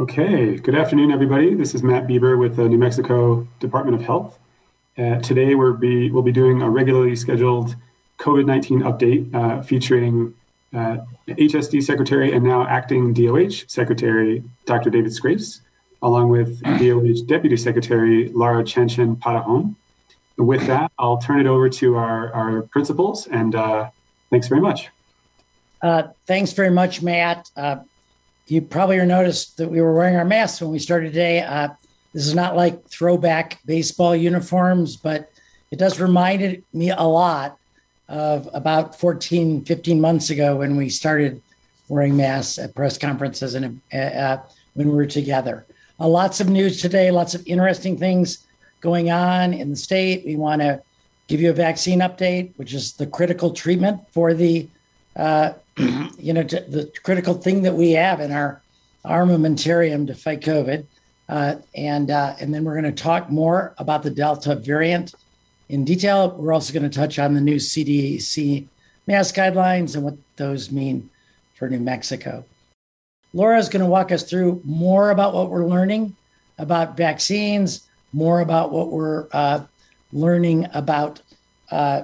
Okay, good afternoon, everybody. This is Matt Bieber with the New Mexico Department of Health. Uh, today, we'll be, we'll be doing a regularly scheduled COVID 19 update uh, featuring uh, HSD Secretary and now acting DOH Secretary Dr. David Scrase, along with DOH Deputy Secretary Laura Chanchien Parajon. With that, I'll turn it over to our, our principals, and uh, thanks very much. Uh, thanks very much, Matt. You probably noticed that we were wearing our masks when we started today. Uh, this is not like throwback baseball uniforms, but it does remind me a lot of about 14, 15 months ago when we started wearing masks at press conferences and uh, uh, when we were together. Uh, lots of news today, lots of interesting things going on in the state. We want to give you a vaccine update, which is the critical treatment for the uh, you know, the critical thing that we have in our armamentarium to fight COVID. Uh, and uh, and then we're going to talk more about the Delta variant in detail. We're also going to touch on the new CDC mask guidelines and what those mean for New Mexico. Laura is going to walk us through more about what we're learning about vaccines, more about what we're uh, learning about uh,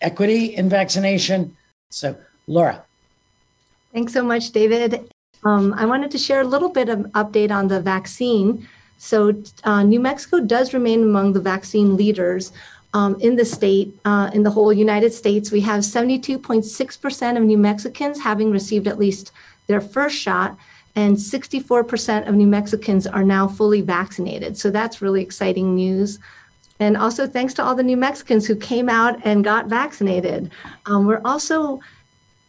equity in vaccination. So, Laura. Thanks so much, David. Um, I wanted to share a little bit of update on the vaccine. So, uh, New Mexico does remain among the vaccine leaders um, in the state. Uh, in the whole United States, we have 72.6% of New Mexicans having received at least their first shot, and 64% of New Mexicans are now fully vaccinated. So, that's really exciting news. And also, thanks to all the New Mexicans who came out and got vaccinated. Um, we're also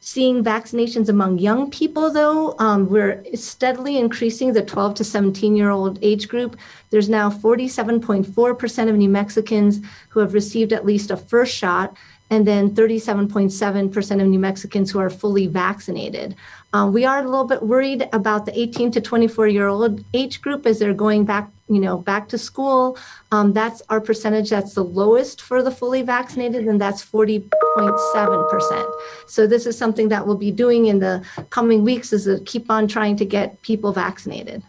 seeing vaccinations among young people, though. Um, we're steadily increasing the 12 to 17 year old age group. There's now 47.4% of New Mexicans who have received at least a first shot, and then 37.7% of New Mexicans who are fully vaccinated. Uh, we are a little bit worried about the 18 to 24 year old age group as they're going back you know back to school. Um, that's our percentage that's the lowest for the fully vaccinated and that's 40.7% so this is something that we'll be doing in the coming weeks is to keep on trying to get people vaccinated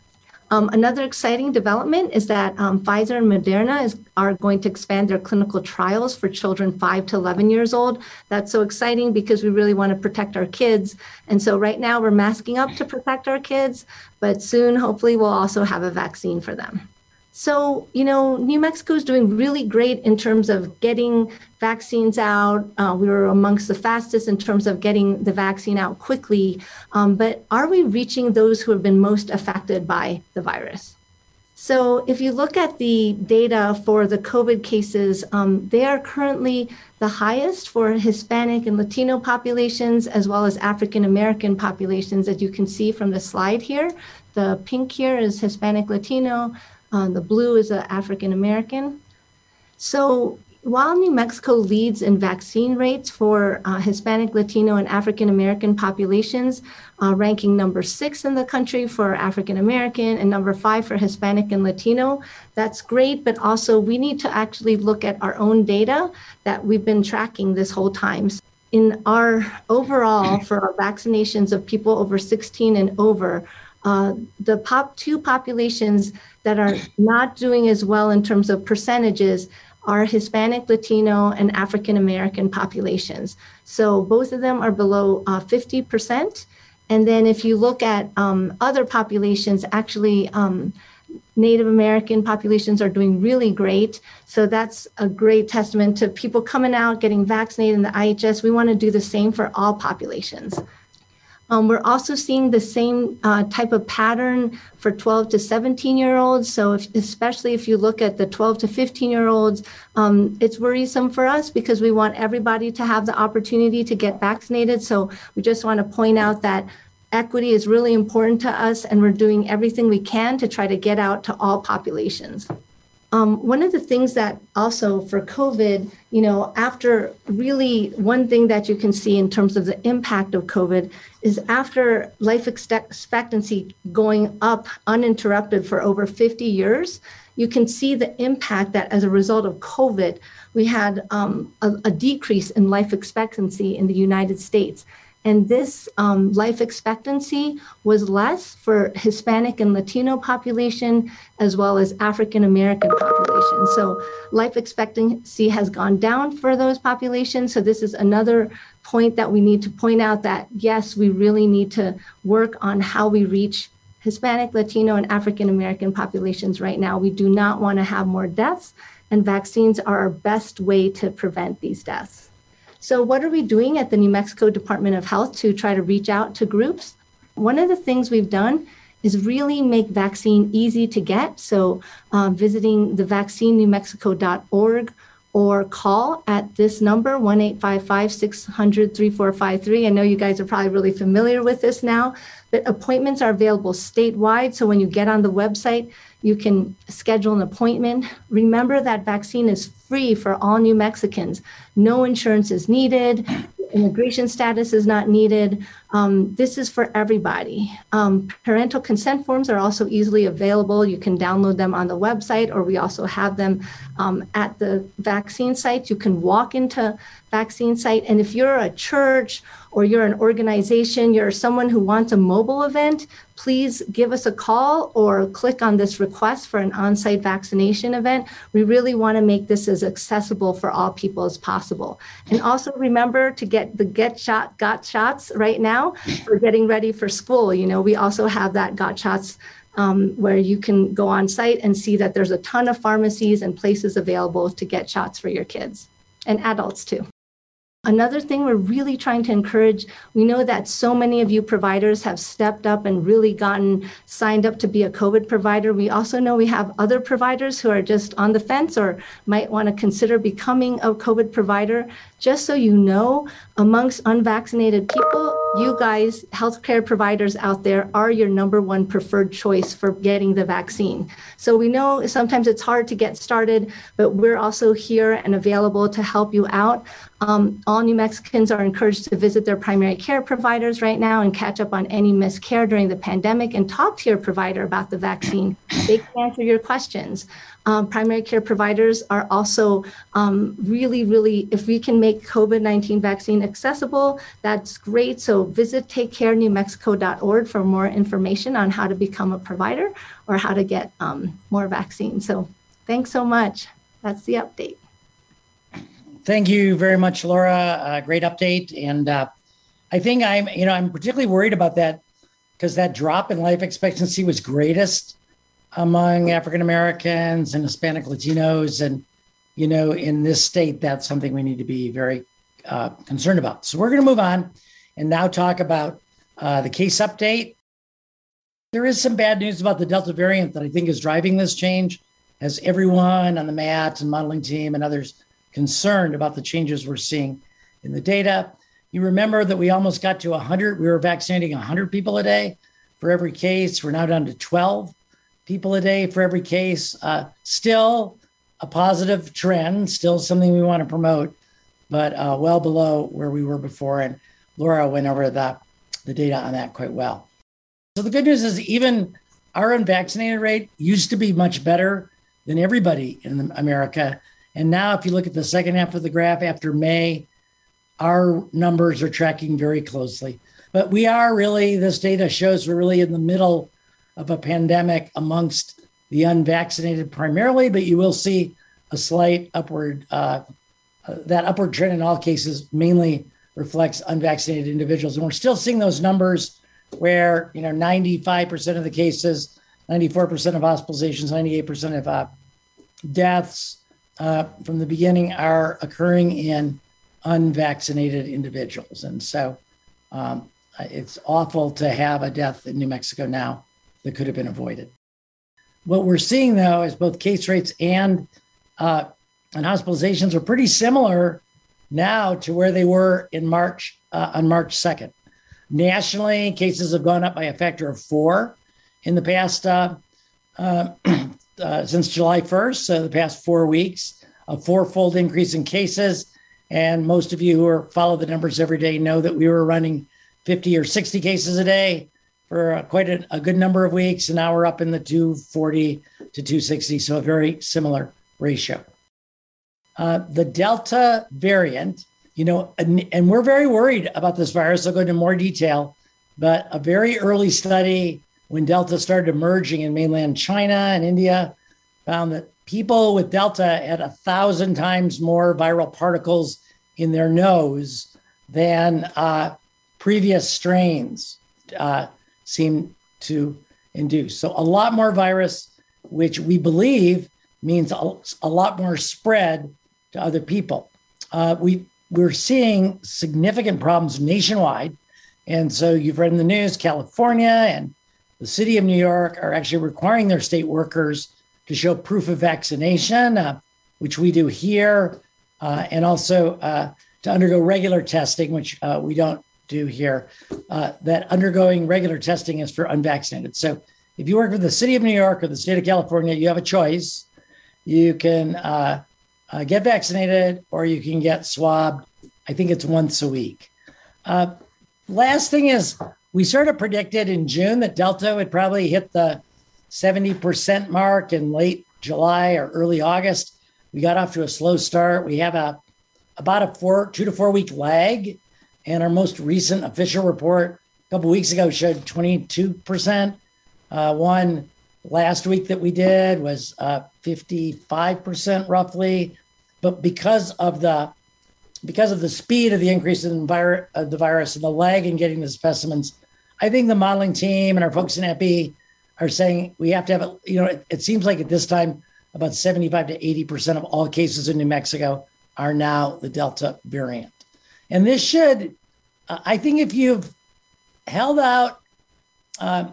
um, another exciting development is that um, Pfizer and Moderna is, are going to expand their clinical trials for children 5 to 11 years old. That's so exciting because we really want to protect our kids. And so right now we're masking up to protect our kids, but soon hopefully we'll also have a vaccine for them. So, you know, New Mexico is doing really great in terms of getting vaccines out. Uh, we were amongst the fastest in terms of getting the vaccine out quickly. Um, but are we reaching those who have been most affected by the virus? So, if you look at the data for the COVID cases, um, they are currently the highest for Hispanic and Latino populations, as well as African American populations, as you can see from the slide here. The pink here is Hispanic Latino, uh, the blue is an African American. So while New Mexico leads in vaccine rates for uh, Hispanic, Latino, and African American populations, uh, ranking number six in the country for African American and number five for Hispanic and Latino, that's great. But also, we need to actually look at our own data that we've been tracking this whole time. In our overall, for our vaccinations of people over 16 and over, uh, the pop two populations that are not doing as well in terms of percentages are Hispanic, Latino, and African American populations. So both of them are below uh, 50%. And then if you look at um, other populations, actually, um, Native American populations are doing really great. So that's a great testament to people coming out, getting vaccinated in the IHS. We want to do the same for all populations. Um, we're also seeing the same uh, type of pattern for 12 to 17 year olds. So, if, especially if you look at the 12 to 15 year olds, um, it's worrisome for us because we want everybody to have the opportunity to get vaccinated. So, we just want to point out that equity is really important to us, and we're doing everything we can to try to get out to all populations. Um, one of the things that also for COVID, you know, after really one thing that you can see in terms of the impact of COVID is after life expectancy going up uninterrupted for over 50 years, you can see the impact that as a result of COVID, we had um, a, a decrease in life expectancy in the United States. And this um, life expectancy was less for Hispanic and Latino population, as well as African American population. So life expectancy has gone down for those populations. So this is another point that we need to point out that yes, we really need to work on how we reach Hispanic, Latino, and African American populations right now. We do not want to have more deaths, and vaccines are our best way to prevent these deaths. So, what are we doing at the New Mexico Department of Health to try to reach out to groups? One of the things we've done is really make vaccine easy to get. So, um, visiting the vaccinenewmexico.org or call at this number 1-855-600-3453 i know you guys are probably really familiar with this now but appointments are available statewide so when you get on the website you can schedule an appointment. Remember that vaccine is free for all New Mexicans. No insurance is needed. Immigration status is not needed. Um, this is for everybody. Um, parental consent forms are also easily available. You can download them on the website, or we also have them um, at the vaccine sites. You can walk into vaccine site, and if you're a church or you're an organization, you're someone who wants a mobile event, please give us a call or click on this request for an on site vaccination event. We really want to make this as accessible for all people as possible. And also remember to get the Get Shot Got Shots right now for getting ready for school. You know, we also have that Got Shots. Um, where you can go on site and see that there's a ton of pharmacies and places available to get shots for your kids and adults too. Another thing we're really trying to encourage we know that so many of you providers have stepped up and really gotten signed up to be a COVID provider. We also know we have other providers who are just on the fence or might want to consider becoming a COVID provider. Just so you know, amongst unvaccinated people, you guys, healthcare providers out there, are your number one preferred choice for getting the vaccine. So we know sometimes it's hard to get started, but we're also here and available to help you out. Um, all New Mexicans are encouraged to visit their primary care providers right now and catch up on any missed care during the pandemic and talk to your provider about the vaccine. They can answer your questions. Um, primary care providers are also um, really, really, if we can make COVID 19 vaccine accessible, that's great. So visit takecarenewmexico.org for more information on how to become a provider or how to get um, more vaccines. So thanks so much. That's the update. Thank you very much, Laura. Uh, great update. And uh, I think I'm, you know, I'm particularly worried about that because that drop in life expectancy was greatest among African Americans and Hispanic Latinos. And, you know, in this state, that's something we need to be very uh, concerned about. So we're going to move on and now talk about uh, the case update. There is some bad news about the Delta variant that I think is driving this change, as everyone on the MAT and modeling team and others concerned about the changes we're seeing in the data. You remember that we almost got to 100. We were vaccinating 100 people a day for every case. We're now down to 12 people a day for every case. Uh, still a positive trend, still something we want to promote, but uh, well below where we were before. And Laura went over the, the data on that quite well. So the good news is even our unvaccinated rate used to be much better than everybody in America. And now, if you look at the second half of the graph after May, our numbers are tracking very closely. But we are really, this data shows we're really in the middle of a pandemic amongst the unvaccinated primarily, but you will see a slight upward, uh, uh, that upward trend in all cases mainly reflects unvaccinated individuals. And we're still seeing those numbers where, you know, 95% of the cases, 94% of hospitalizations, 98% of uh, deaths uh, from the beginning are occurring in unvaccinated individuals. And so um, it's awful to have a death in New Mexico now that could have been avoided. What we're seeing though is both case rates and uh, and hospitalizations are pretty similar now to where they were in March uh, on March 2nd. Nationally, cases have gone up by a factor of four in the past uh, uh uh, since July 1st, so the past four weeks, a fourfold increase in cases. And most of you who are, follow the numbers every day know that we were running 50 or 60 cases a day for uh, quite a, a, good number of weeks. And now we're up in the 240 to 260. So a very similar ratio. Uh, the Delta variant, you know, and, and we're very worried about this virus. I'll go into more detail, but a very early study when Delta started emerging in mainland China and India found that people with Delta had a thousand times more viral particles in their nose than uh, previous strains uh, seem to induce. So, a lot more virus, which we believe means a, a lot more spread to other people. Uh, we we're seeing significant problems nationwide, and so you've read in the news, California and the city of New York are actually requiring their state workers to show proof of vaccination, uh, which we do here, uh, and also uh, to undergo regular testing, which uh, we don't do here. Uh, that undergoing regular testing is for unvaccinated. So if you work for the city of New York or the state of California, you have a choice. You can uh, get vaccinated or you can get swabbed. I think it's once a week. last thing is, we sort of predicted in June that Delta would probably hit the 70% mark in late July or early August. We got off to a slow start. We have a about a four, two to four week lag. And our most recent official report a couple weeks ago showed 22%. Uh, one last week that we did was uh, 55% roughly. But because of the because of the speed of the increase in vir- of the virus and the lag in getting the specimens, I think the modeling team and our folks in EPI are saying we have to have, you know, it, it seems like at this time, about 75 to 80% of all cases in New Mexico are now the Delta variant. And this should, uh, I think, if you've held out uh,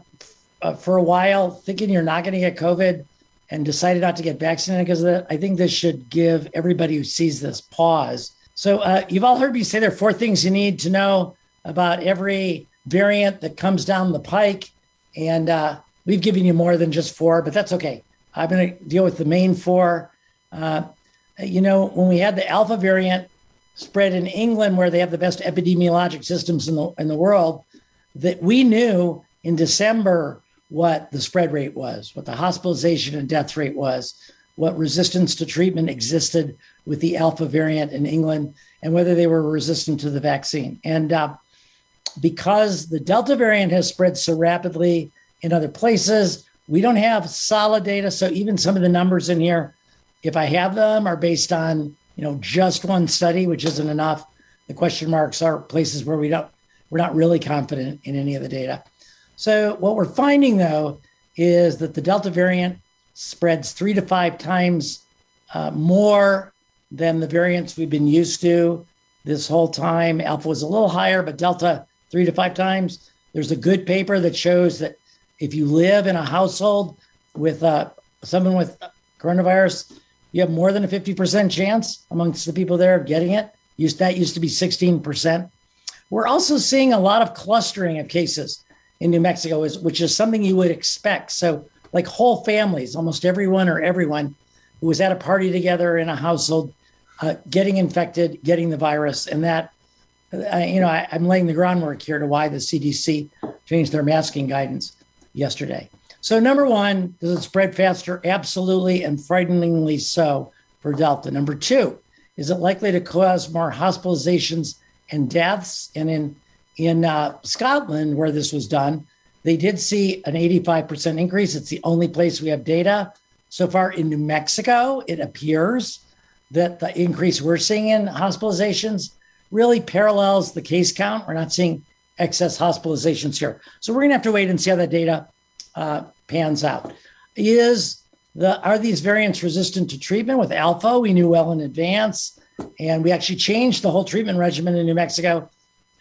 uh, for a while thinking you're not going to get COVID and decided not to get vaccinated because of that, I think this should give everybody who sees this pause. So uh, you've all heard me say there are four things you need to know about every variant that comes down the pike. And uh, we've given you more than just four, but that's okay. I'm going to deal with the main four. Uh, you know, when we had the alpha variant spread in England, where they have the best epidemiologic systems in the in the world, that we knew in December what the spread rate was, what the hospitalization and death rate was, what resistance to treatment existed with the alpha variant in England, and whether they were resistant to the vaccine. And uh, because the Delta variant has spread so rapidly in other places, we don't have solid data. So even some of the numbers in here, if I have them, are based on you know just one study, which isn't enough. The question marks are places where we don't we're not really confident in any of the data. So what we're finding though is that the Delta variant spreads three to five times uh, more than the variants we've been used to this whole time. Alpha was a little higher, but Delta three to five times. There's a good paper that shows that if you live in a household with uh, someone with coronavirus, you have more than a 50% chance amongst the people there of getting it. Used, that used to be 16%. We're also seeing a lot of clustering of cases in New Mexico, which is something you would expect. So, like whole families, almost everyone or everyone who was at a party together in a household, uh, getting infected, getting the virus, and that I, you know, I, am laying the groundwork here to why the CDC changed their masking guidance yesterday. So, number one, does it spread faster? Absolutely, and frighteningly so for Delta. Number two, is it likely to cause more hospitalizations and deaths? And in in uh, Scotland, where this was done, they did see an 85% increase. It's the only place we have data so far. In New Mexico, it appears that the increase we're seeing in hospitalizations really parallels the case count. We're not seeing excess hospitalizations here. So we're going to have to wait and see how that data uh, pans out. Is the are these variants resistant to treatment with alpha? We knew well in advance, and we actually changed the whole treatment regimen in New Mexico,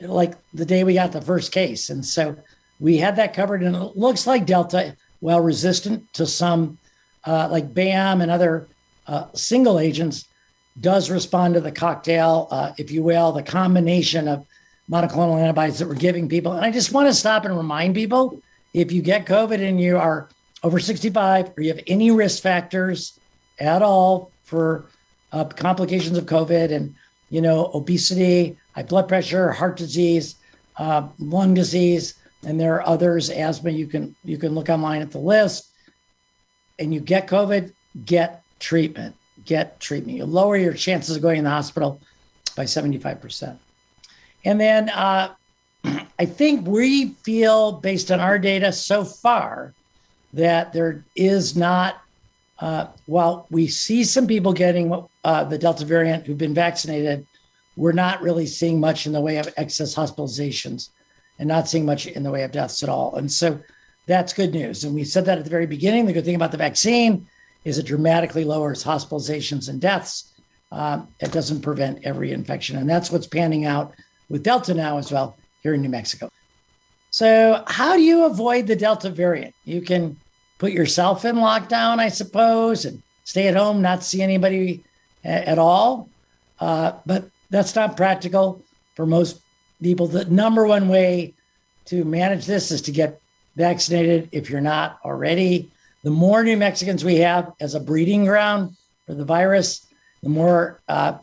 like the day we got the first case, and so we had that covered. And it looks like Delta, well, resistant to some, uh, like BAM and other uh, single agents, does respond to the cocktail, uh, if you will, the combination of monoclonal antibodies that we're giving people. And I just want to stop and remind people if you get COVID and you are over 65 or you have any risk factors at all for uh, complications of COVID and, you know, obesity, high blood pressure, heart disease, uh, lung disease, and there are others, asthma, you can you can look online at the list and you get COVID, get treatment get treatment. You lower your chances of going in the hospital by 75%. And then uh, I think we feel, based on our data so far, that there is not, uh, while we see some people getting uh, the Delta variant who've been vaccinated, we're not really seeing much in the way of excess hospitalizations and not seeing much in the way of deaths at all. And so that's good news. And we said that at the very beginning. The good thing about the vaccine is it dramatically lowers hospitalizations and deaths. Um, it doesn't prevent every infection. And that's what's panning out with Delta now as well here in New Mexico. So, how do you avoid the Delta variant? You can put yourself in lockdown, I suppose, and stay at home, not see anybody at all. Uh, but that's not practical for most people. The number one way to manage this is to get vaccinated if you're not already. The more New Mexicans we have as a breeding ground for the virus, the more uh,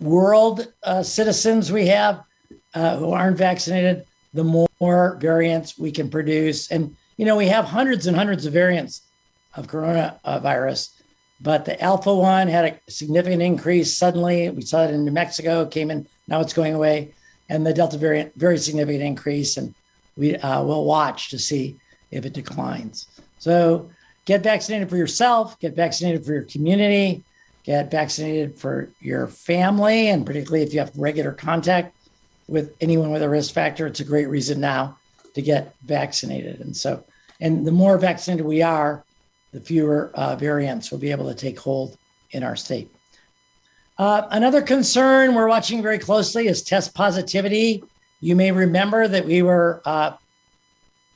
world uh, citizens we have uh, who aren't vaccinated, the more variants we can produce. And, you know, we have hundreds and hundreds of variants of coronavirus, but the alpha one had a significant increase suddenly. We saw it in New Mexico, came in, now it's going away. And the Delta variant, very significant increase. And we uh, will watch to see if it declines. So get vaccinated for yourself, get vaccinated for your community, get vaccinated for your family, and particularly if you have regular contact with anyone with a risk factor, it's a great reason now to get vaccinated. And so, and the more vaccinated we are, the fewer uh, variants will be able to take hold in our state. Uh, another concern we're watching very closely is test positivity. You may remember that we were uh,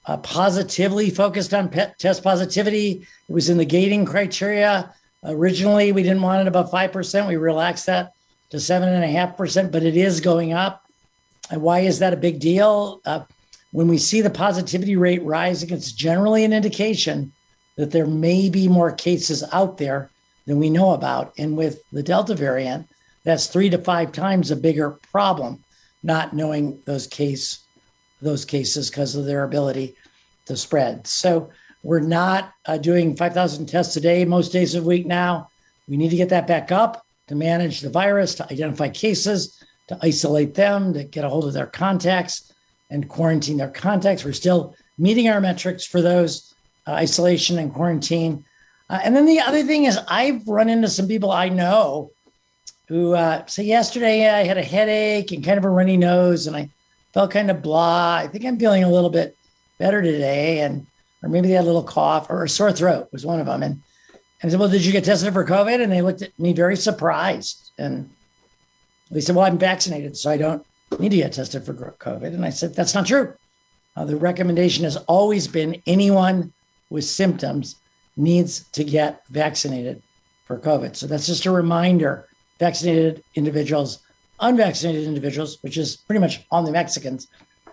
uh positively focused on test positivity. It was in the gating criteria. Originally, we didn't want it above 5%. We relaxed that to 7.5%, but it is going up. And why is that a big deal? Uh, when we see the positivity rate rising, it's generally an indication that there may be more cases out there than we know about. And with the Delta variant, that's three to five times a bigger problem, not knowing those case those cases because of their ability to spread. So we're not uh, doing 5,000 tests a day most days of the week now. We need to get that back up to manage the virus, to identify cases, to isolate them, to get a hold of their contacts and quarantine their contacts. We're still meeting our metrics for those uh, isolation and quarantine. Uh, and then the other thing is, I've run into some people I know who uh, say yesterday I had a headache and kind of a runny nose, and I felt kind of blah. I think I'm feeling a little bit better today, and or maybe they had a little cough or a sore throat was one of them. And, and I said, "Well, did you get tested for COVID?" And they looked at me very surprised, and they said, Well, I'm vaccinated, so I don't need to get tested for COVID. And I said, That's not true. Uh, the recommendation has always been anyone with symptoms needs to get vaccinated for COVID. So that's just a reminder vaccinated individuals, unvaccinated individuals, which is pretty much all the Mexicans,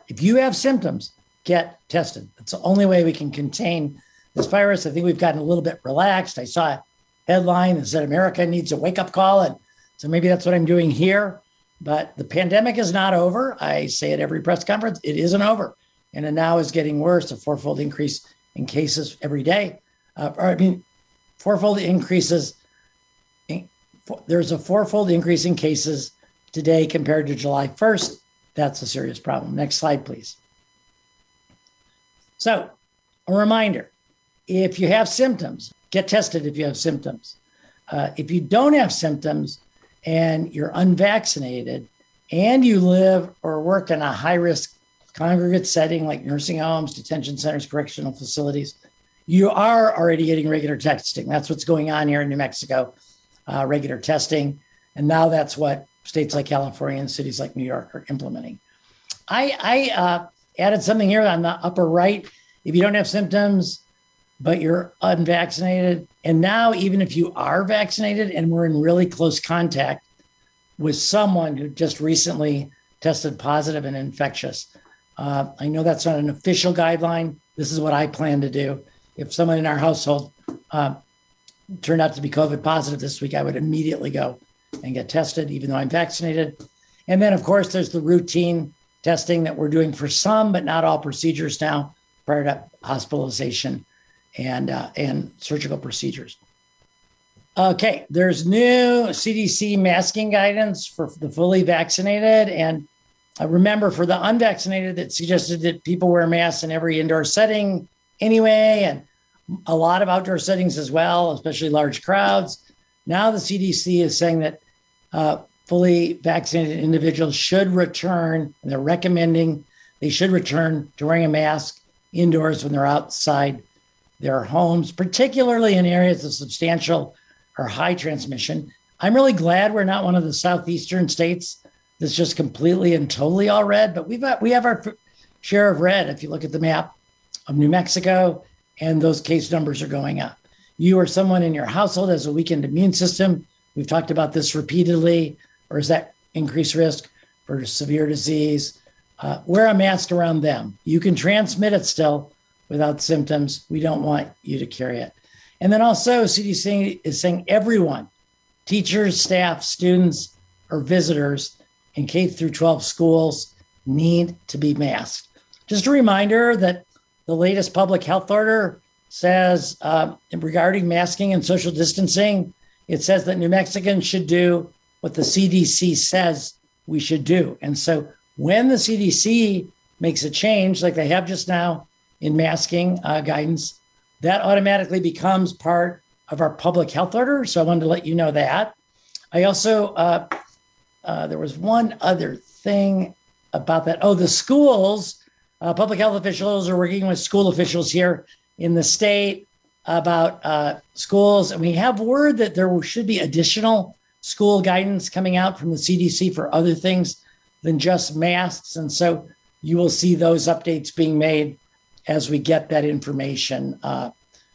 if you have symptoms, get tested. That's the only way we can contain this virus. I think we've gotten a little bit relaxed. I saw a headline that said America needs a wake up call and so maybe that's what I'm doing here. But the pandemic is not over. I say at every press conference, it isn't over. And it now is getting worse, a fourfold increase in cases every day. Uh, I mean, fourfold increases. In, for, there's a fourfold increase in cases today compared to July 1st. That's a serious problem. Next slide, please. So, a reminder if you have symptoms, get tested if you have symptoms. Uh, if you don't have symptoms, and you're unvaccinated and you live or work in a high risk congregate setting like nursing homes, detention centers, correctional facilities, you are already getting regular testing. That's what's going on here in New Mexico, uh, regular testing. And now that's what states like California and cities like New York are implementing. I, I uh, added something here on the upper right. If you don't have symptoms, but you're unvaccinated. And now, even if you are vaccinated and we're in really close contact with someone who just recently tested positive and infectious, uh, I know that's not an official guideline. This is what I plan to do. If someone in our household uh, turned out to be COVID positive this week, I would immediately go and get tested, even though I'm vaccinated. And then, of course, there's the routine testing that we're doing for some, but not all procedures now prior to hospitalization and uh, and surgical procedures. Okay, there's new CDC masking guidance for the fully vaccinated. And I remember for the unvaccinated, that suggested that people wear masks in every indoor setting anyway, and a lot of outdoor settings as well, especially large crowds. Now the CDC is saying that uh, fully vaccinated individuals should return, and they're recommending they should return to wearing a mask indoors when they're outside their homes, particularly in areas of substantial or high transmission. I'm really glad we're not one of the southeastern states that's just completely and totally all red, but we've got, we have our share of red. If you look at the map of New Mexico, and those case numbers are going up. You or someone in your household has a weakened immune system. We've talked about this repeatedly, or is that increased risk for severe disease? Uh, wear a mask around them. You can transmit it still without symptoms. We don't want you to carry it. And then also, CDC is saying everyone, teachers, staff, students, or visitors in K through 12 schools need to be masked. Just a reminder that the latest public health order says uh, regarding masking and social distancing, it says that New Mexicans should do what the CDC says we should do. And so when the CDC makes a change, like they have just now in masking uh, guidance, that automatically becomes part of our public health order. So I wanted to let you know that. I also, uh, uh, there was one other thing about that. Oh, the schools, uh, public health officials are working with school officials here in the state about uh, schools. And we have word that there should be additional school guidance coming out from the CDC for other things than just masks. And so you will see those updates being made as we get that information uh,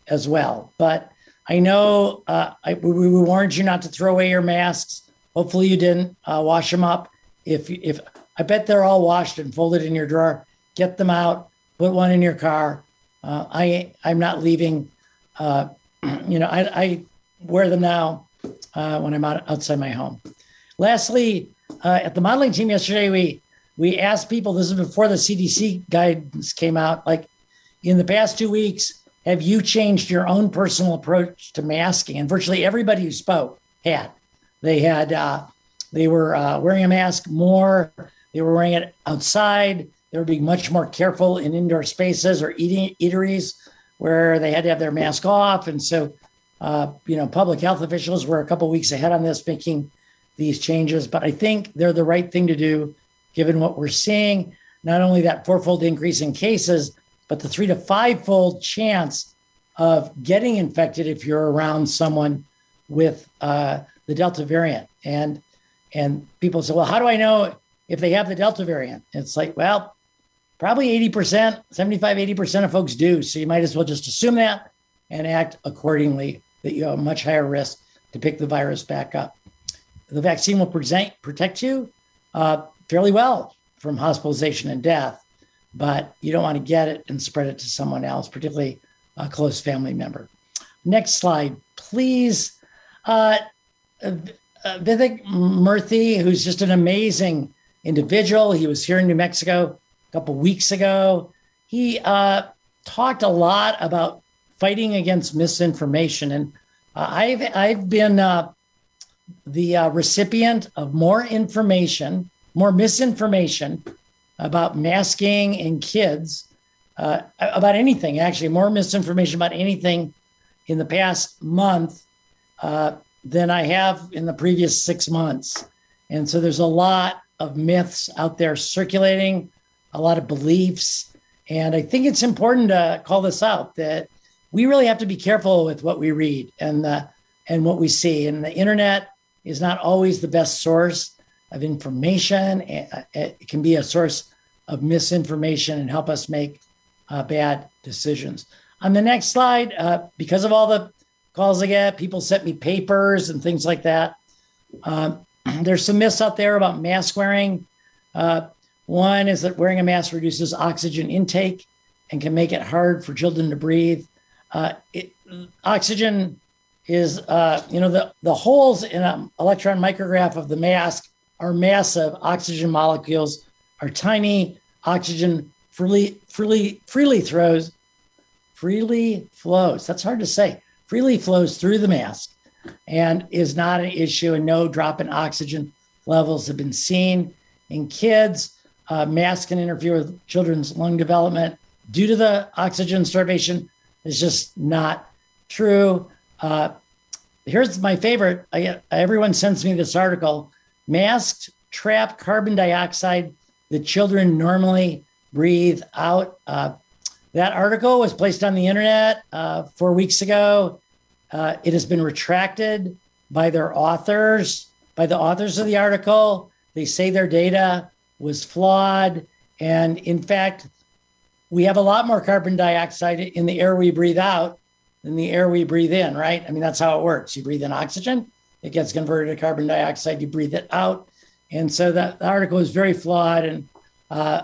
as well. But I know uh, I, we, warned you not to throw away your masks. Hopefully, you didn't uh, wash them up. If if I bet they're all washed and folded in your drawer, get them out, put one in your car. Uh, I I'm not leaving. Uh, you know, I, I wear them now uh, when I'm out outside my home. Lastly, at the modeling team yesterday, we we asked people. This is before the CDC guidance came out. Like, in the past two weeks, have you changed your own personal approach to masking? And virtually everybody who spoke had. They had uh, they were uh, wearing a mask more. They were wearing it outside. They were being much more careful in indoor spaces or eating eateries where they had to have their mask off. And so, uh, you know, public health officials were a couple weeks ahead on this, making these changes. But I think they're the right thing to do, given what we're seeing. Not only that fourfold increase in cases, but the three to fivefold chance of getting infected if you're around someone with uh, the Delta variant. And and people say, well, how do I know if they have the Delta variant? It's like, well, probably 80%, 75, 80% of folks do. So you might as well just assume that and act accordingly that you have a much higher risk to pick the virus back up. The vaccine will present, protect you uh, fairly well from hospitalization and death but you don't want to get it and spread it to someone else, particularly a close family member. Next slide, please. Uh, uh, Vivek Murthy, who's just an amazing individual. He was here in New Mexico a couple weeks ago. He uh, talked a lot about fighting against misinformation, and uh, I've I've been uh, the uh, recipient of more information, more misinformation about masking in kids, uh, about anything, actually, more misinformation about anything in the past month uh, than I have in the previous six months. And so there's a lot of myths out there circulating, a lot of beliefs. And I think it's important to call this out that we really have to be careful with what we read and the, and what we see. And the internet is not always the best source of information. It can be a source of misinformation and help us make uh, bad decisions. On the next slide, uh, because of all the calls I get, people sent me papers and things like that. Um, there's some myths out there about mask wearing. Uh, one is that wearing a mask reduces oxygen intake and can make it hard for children to breathe. Uh, it, oxygen is, uh, you know, the, the holes in an electron micrograph of the mask are massive. Oxygen molecules are tiny. Oxygen freely freely freely throws freely flows. That's hard to say. Freely flows through the mask. and is not an issue, and no drop in oxygen levels have been seen in kids. Uh, masks can interfere with children's lung development due to the oxygen starvation. Is just not true. Uh, here's my favorite. I, everyone sends me this article. Masks trap carbon dioxide that children normally breathe out. Uh, that article was placed on the internet uh, four weeks ago. Uh, it has been retracted by their authors, by the authors of the article. They say their data was flawed. And in fact, we have a lot more carbon dioxide in the air we breathe out than the air we breathe in, right? I mean, that's how it works. You breathe in oxygen, it gets converted to carbon dioxide, you breathe it out. And so that article is very flawed. And uh,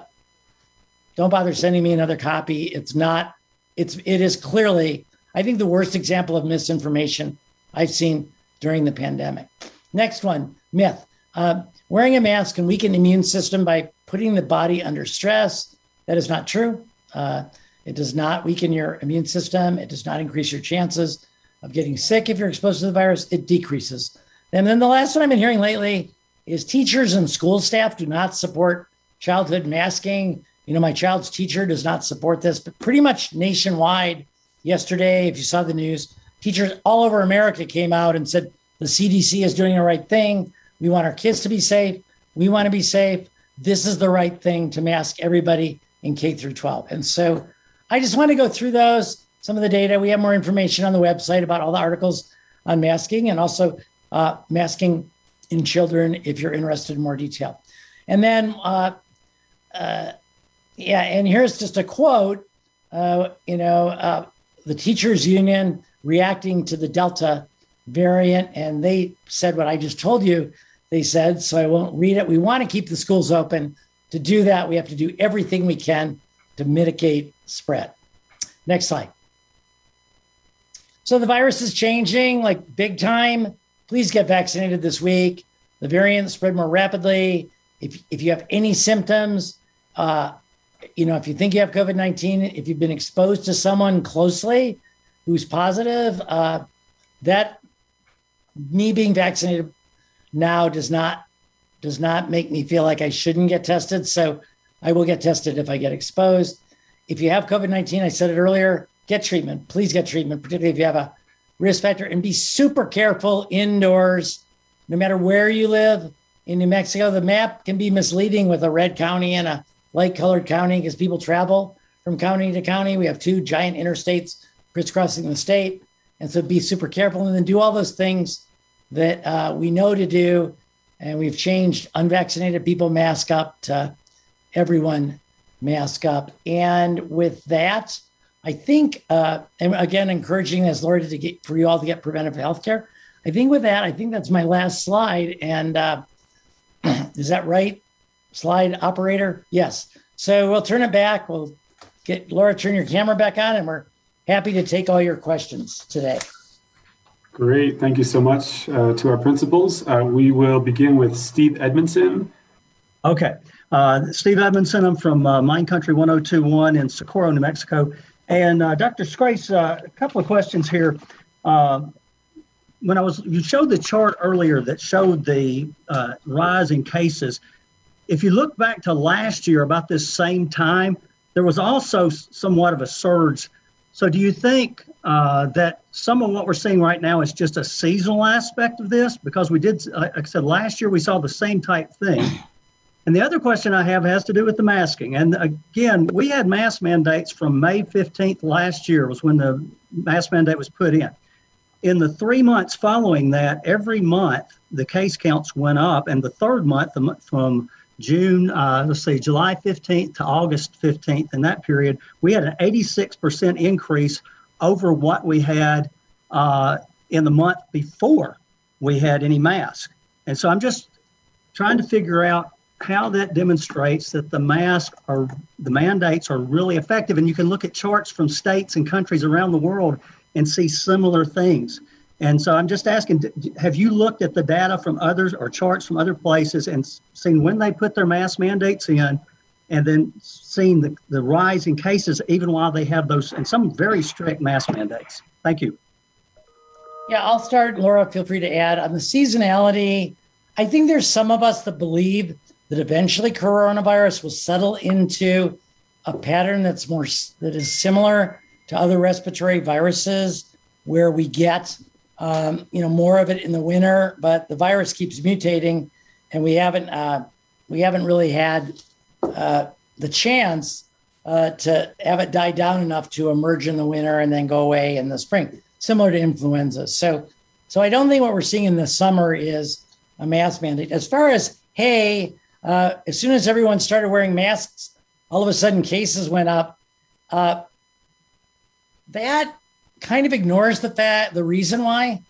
don't bother sending me another copy. It's not, it's, it is clearly, I think, the worst example of misinformation I've seen during the pandemic. Next one myth. Uh, wearing a mask can weaken the immune system by putting the body under stress. That is not true. Uh, it does not weaken your immune system. It does not increase your chances of getting sick if you're exposed to the virus. It decreases. And then the last one I've been hearing lately is teachers and school staff do not support childhood masking. You know, my child's teacher does not support this, but pretty much nationwide yesterday, if you saw the news, teachers all over America came out and said the CDC is doing the right thing. We want our kids to be safe. We want to be safe. This is the right thing to mask everybody in K through 12. And so I just want to go through those, some of the data. We have more information on the website about all the articles on masking and also uh, masking in children if you're interested in more detail. And then, uh, uh, yeah, and here's just a quote. Uh, you know, uh, the teachers union reacting to the Delta variant, and they said what I just told you. They said, so I won't read it. We want to keep the schools open. To do that, we have to do everything we can to mitigate spread. Next slide. So the virus is changing like big time. Please get vaccinated this week. The variants spread more rapidly. If, if you have any symptoms, uh, you know, if you think you have COVID 19, if you've been exposed to someone closely who's positive, uh, that me being vaccinated now does not does not make me feel like I shouldn't get tested. So I will get tested if I get exposed. If you have COVID 19, I said it earlier, get treatment. Please get treatment, particularly if you have a risk factor, and be super careful indoors, no matter where you live. In New Mexico, the map can be misleading with a red county and a light colored county because people travel from county to county. We have two giant interstates crisscrossing the state. And so be super careful and then do all those things that uh, we know to do. And we've changed unvaccinated people mask up to everyone mask up. And with that, I think, uh, and again, encouraging as Lori to get for you all to get preventive health care. I think with that, I think that's my last slide. And uh, is that right? Slide operator? Yes. So we'll turn it back. We'll get Laura, turn your camera back on, and we're happy to take all your questions today. Great. Thank you so much uh, to our principals. Uh, we will begin with Steve Edmondson. Okay. Uh, Steve Edmondson, I'm from uh, Mine Country 1021 in Socorro, New Mexico. And uh, Dr. Scrase, a couple of questions here. When I was, you showed the chart earlier that showed the rise in cases. If you look back to last year, about this same time, there was also somewhat of a surge. So, do you think uh, that some of what we're seeing right now is just a seasonal aspect of this because we did, like I said, last year we saw the same type thing. And the other question I have has to do with the masking. And again, we had mask mandates from May 15th last year was when the mask mandate was put in. In the three months following that, every month the case counts went up, and the third month, from June, uh, let's see, July 15th to August 15th, in that period, we had an 86% increase over what we had uh, in the month before we had any mask. And so I'm just trying to figure out how that demonstrates that the mask or the mandates are really effective. And you can look at charts from states and countries around the world and see similar things. And so I'm just asking have you looked at the data from others or charts from other places and seen when they put their mask mandates in and then seeing the, the rise in cases even while they have those and some very strict mask mandates? Thank you. Yeah, I'll start. Laura, feel free to add. On the seasonality, I think there's some of us that believe that eventually coronavirus will settle into a pattern that's more that is similar to other respiratory viruses, where we get um, you know more of it in the winter, but the virus keeps mutating, and we haven't uh, we haven't really had uh, the chance uh, to have it die down enough to emerge in the winter and then go away in the spring, similar to influenza. So, so I don't think what we're seeing in the summer is a mask mandate. As far as hey, uh, as soon as everyone started wearing masks, all of a sudden cases went up. Uh, that kind of ignores the fact the reason why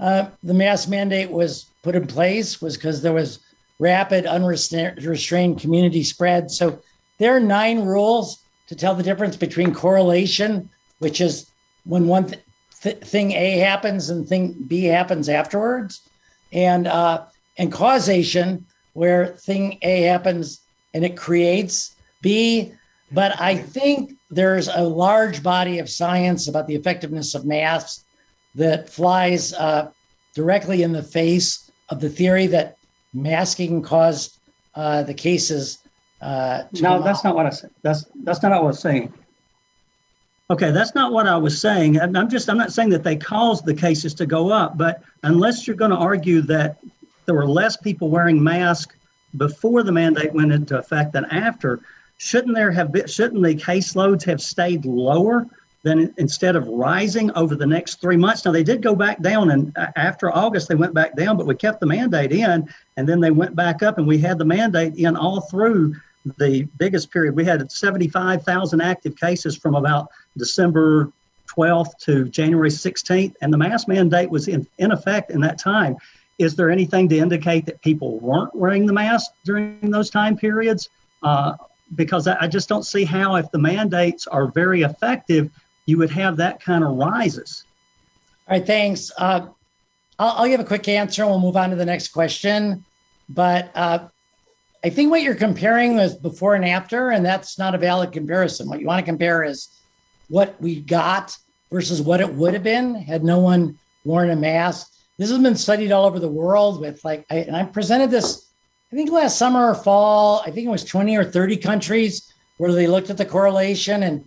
uh, the mask mandate was put in place was because there was rapid unrestrained community spread. So there are nine rules to tell the difference between correlation, which is when one th- th- thing A happens and thing B happens afterwards, and uh, and causation, where thing A happens and it creates B. But I think there's a large body of science about the effectiveness of masks that flies uh, directly in the face of the theory that masking caused uh, the cases. Uh, no, that's out. not what I said. That's that's not what I was saying. Okay, that's not what I was saying. I'm just I'm not saying that they caused the cases to go up, but unless you're going to argue that there were less people wearing masks before the mandate went into effect than after, shouldn't there have been, shouldn't the caseloads have stayed lower than instead of rising over the next three months? Now they did go back down, and after August they went back down, but we kept the mandate in, and then they went back up, and we had the mandate in all through the biggest period. We had 75,000 active cases from about December 12th to January 16th, and the mask mandate was in, in effect in that time. Is there anything to indicate that people weren't wearing the mask during those time periods? Uh, because I, I just don't see how, if the mandates are very effective, you would have that kind of rises. All right, thanks. Uh, I'll, I'll, give a quick answer and we'll move on to the next question. But uh, I think what you're comparing is before and after, and that's not a valid comparison. What you want to compare is what we got versus what it would have been had no one worn a mask. This has been studied all over the world with like, I, and I presented this I think last summer or fall, I think it was 20 or 30 countries where they looked at the correlation and,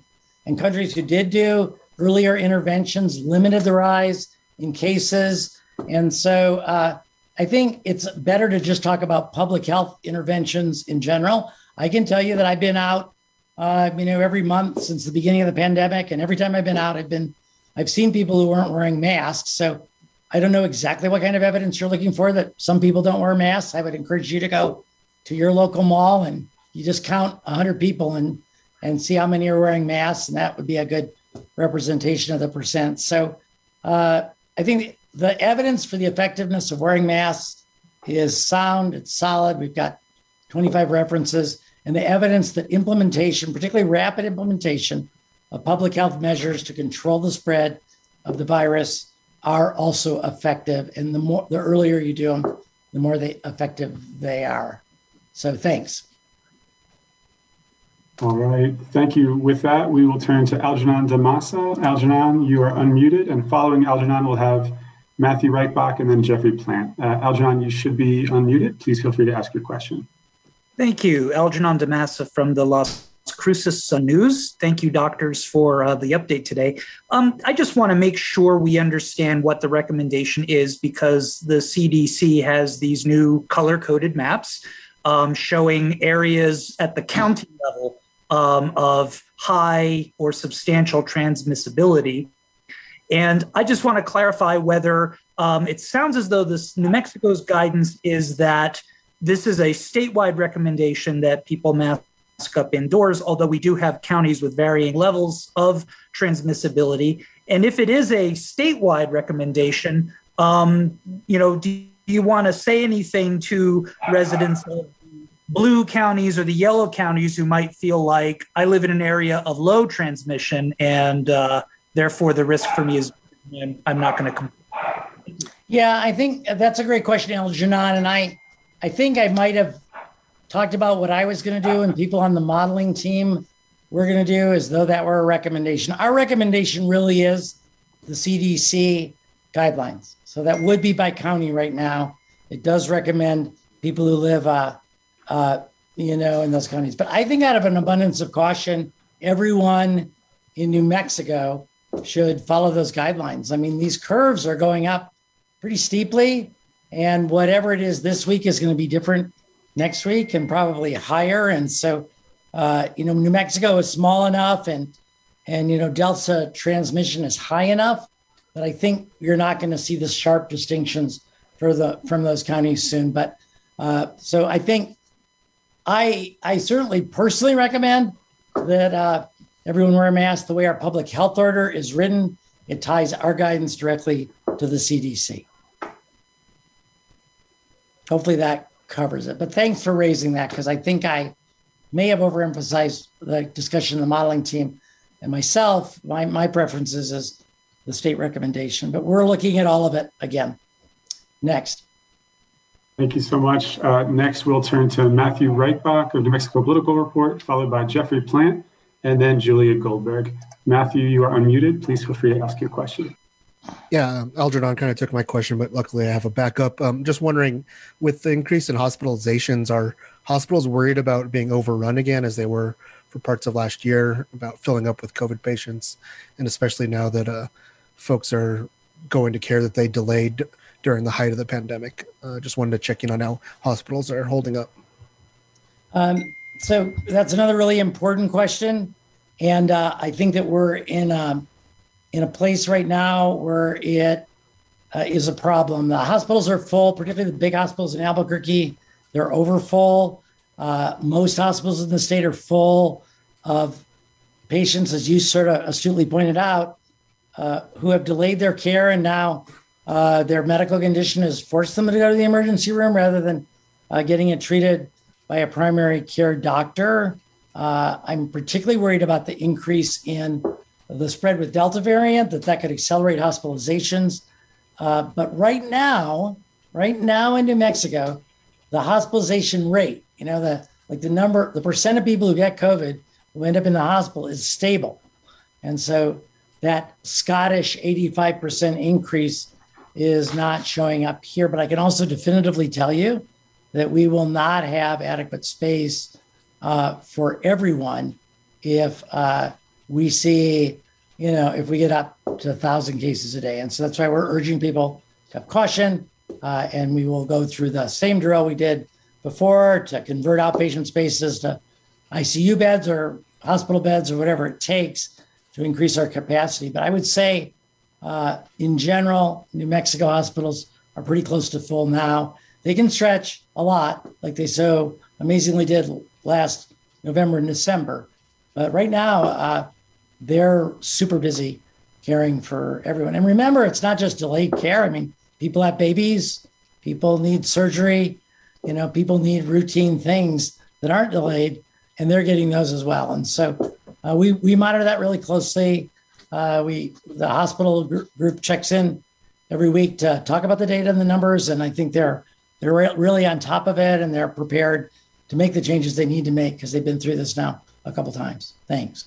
and countries who did do earlier interventions limited the rise in cases. And so uh, I think it's better to just talk about public health interventions in general. I can tell you that I've been out, uh, you know, every month since the beginning of the pandemic, and every time I've been out, I've been, I've seen people who weren't wearing masks. So I don't know exactly what kind of evidence you're looking for that some people don't wear masks. I would encourage you to go to your local mall and you just count 100 people and and see how many are wearing masks, and that would be a good representation of the percent. So uh, I think the evidence for the effectiveness of wearing masks is sound, it's solid. We've got 25 references, and the evidence that implementation, particularly rapid implementation of public health measures to control the spread of the virus, are also effective. And the more the earlier you do them, the more they effective they are. So thanks. All right, thank you. With that, we will turn to Algernon D'Ammassa. Algernon, you are unmuted, and following Algernon, we'll have Matthew Reichbach and then Jeffrey Plant. Uh, Algernon, you should be unmuted. Please feel free to ask your question. Thank you. Algernon D'Ammassa from the Las Cruces Sun News. Thank you, doctors, for uh, the update today. Um, I just want to make sure we understand what the recommendation is because the CDC has these new color coded maps um, showing areas at the county level um, of high or substantial transmissibility. And I just want to clarify whether um, it sounds as though this New Mexico's guidance is that this is a statewide recommendation that people mask up indoors, although we do have counties with varying levels of transmissibility. And if it is a statewide recommendation, um, you know, do you want to say anything to residents of blue counties or the yellow counties who might feel like I live in an area of low transmission and uh, therefore the risk for me is I'm not going to. Yeah, I think that's a great question, Algernon, and I, I think I might have talked about what I was going to do, and people on the modeling team were going to do as though that were a recommendation. Our recommendation really is the CDC guidelines. So that would be by county right now. It does recommend people who live, uh, uh, you know, in those counties. But I think out of an abundance of caution, everyone in New Mexico should follow those guidelines. I mean, these curves are going up pretty steeply, and whatever it is this week is going to be different next week and probably higher. And so, uh, you know, New Mexico is small enough, and and you know, Delta transmission is high enough that I think you're not going to see the sharp distinctions for the from those counties soon. But uh, so I think I I certainly personally recommend that uh, everyone wear a mask. The way our public health order is written, it ties our guidance directly to the CDC. Hopefully that covers it. But thanks for raising that because I think I may have overemphasized the discussion of the modeling team and myself. My my preferences is the state recommendation, but we're looking at all of it again. Next. Thank you so much. Uh, next, we'll turn to Matthew Reichbach of New Mexico Political Report, followed by Jeffrey Plant, and then Julia Goldberg. Matthew, you are unmuted. Please feel free to ask your question. Yeah, Algernon kind of took my question, but luckily I have a backup. Um, just wondering, with the increase in hospitalizations, are hospitals worried about being overrun again as they were for parts of last year about filling up with COVID patients, and especially now that uh, folks are going to care that they delayed during the height of the pandemic. Uh, just wanted to check in on how hospitals are holding up. Um, so that's another really important question, and uh, I think that we're in a in a place right now where it uh, is a problem. The hospitals are full, particularly the big hospitals in Albuquerque. They're overfull. Uh, most hospitals in the state are full of patients, as you sort of astutely pointed out, uh, who have delayed their care and now uh, their medical condition has forced them to go to the emergency room rather than uh, getting it treated by a primary care doctor. Uh, I'm particularly worried about the increase in the spread with Delta variant, that that could accelerate hospitalizations. Uh, but right now, right now in New Mexico, the hospitalization rate, you know, the like the number, the percent of people who get COVID who end up in the hospital is stable. And so that Scottish 85% increase is not showing up here. But I can also definitively tell you that we will not have adequate space uh, for everyone if uh, we see, you know, if we get up to a thousand cases a day. And so that's why we're urging people to have caution. Uh, and we will go through the same drill we did before to convert outpatient spaces to ICU beds or hospital beds or whatever it takes to increase our capacity. But I would say uh, in general, New Mexico hospitals are pretty close to full now. They can stretch a lot, like they so amazingly did last November and December. But right now, uh, they're super busy caring for everyone. And remember, it's not just delayed care. I mean, people have babies, people need surgery, you know, people need routine things that aren't delayed, and they're getting those as well. And so uh, we we monitor that really closely. Uh, we the hospital group checks in every week to talk about the data and the numbers, and I think they're they're re- really on top of it and they're prepared to make the changes they need to make because they've been through this now a couple times. Thanks.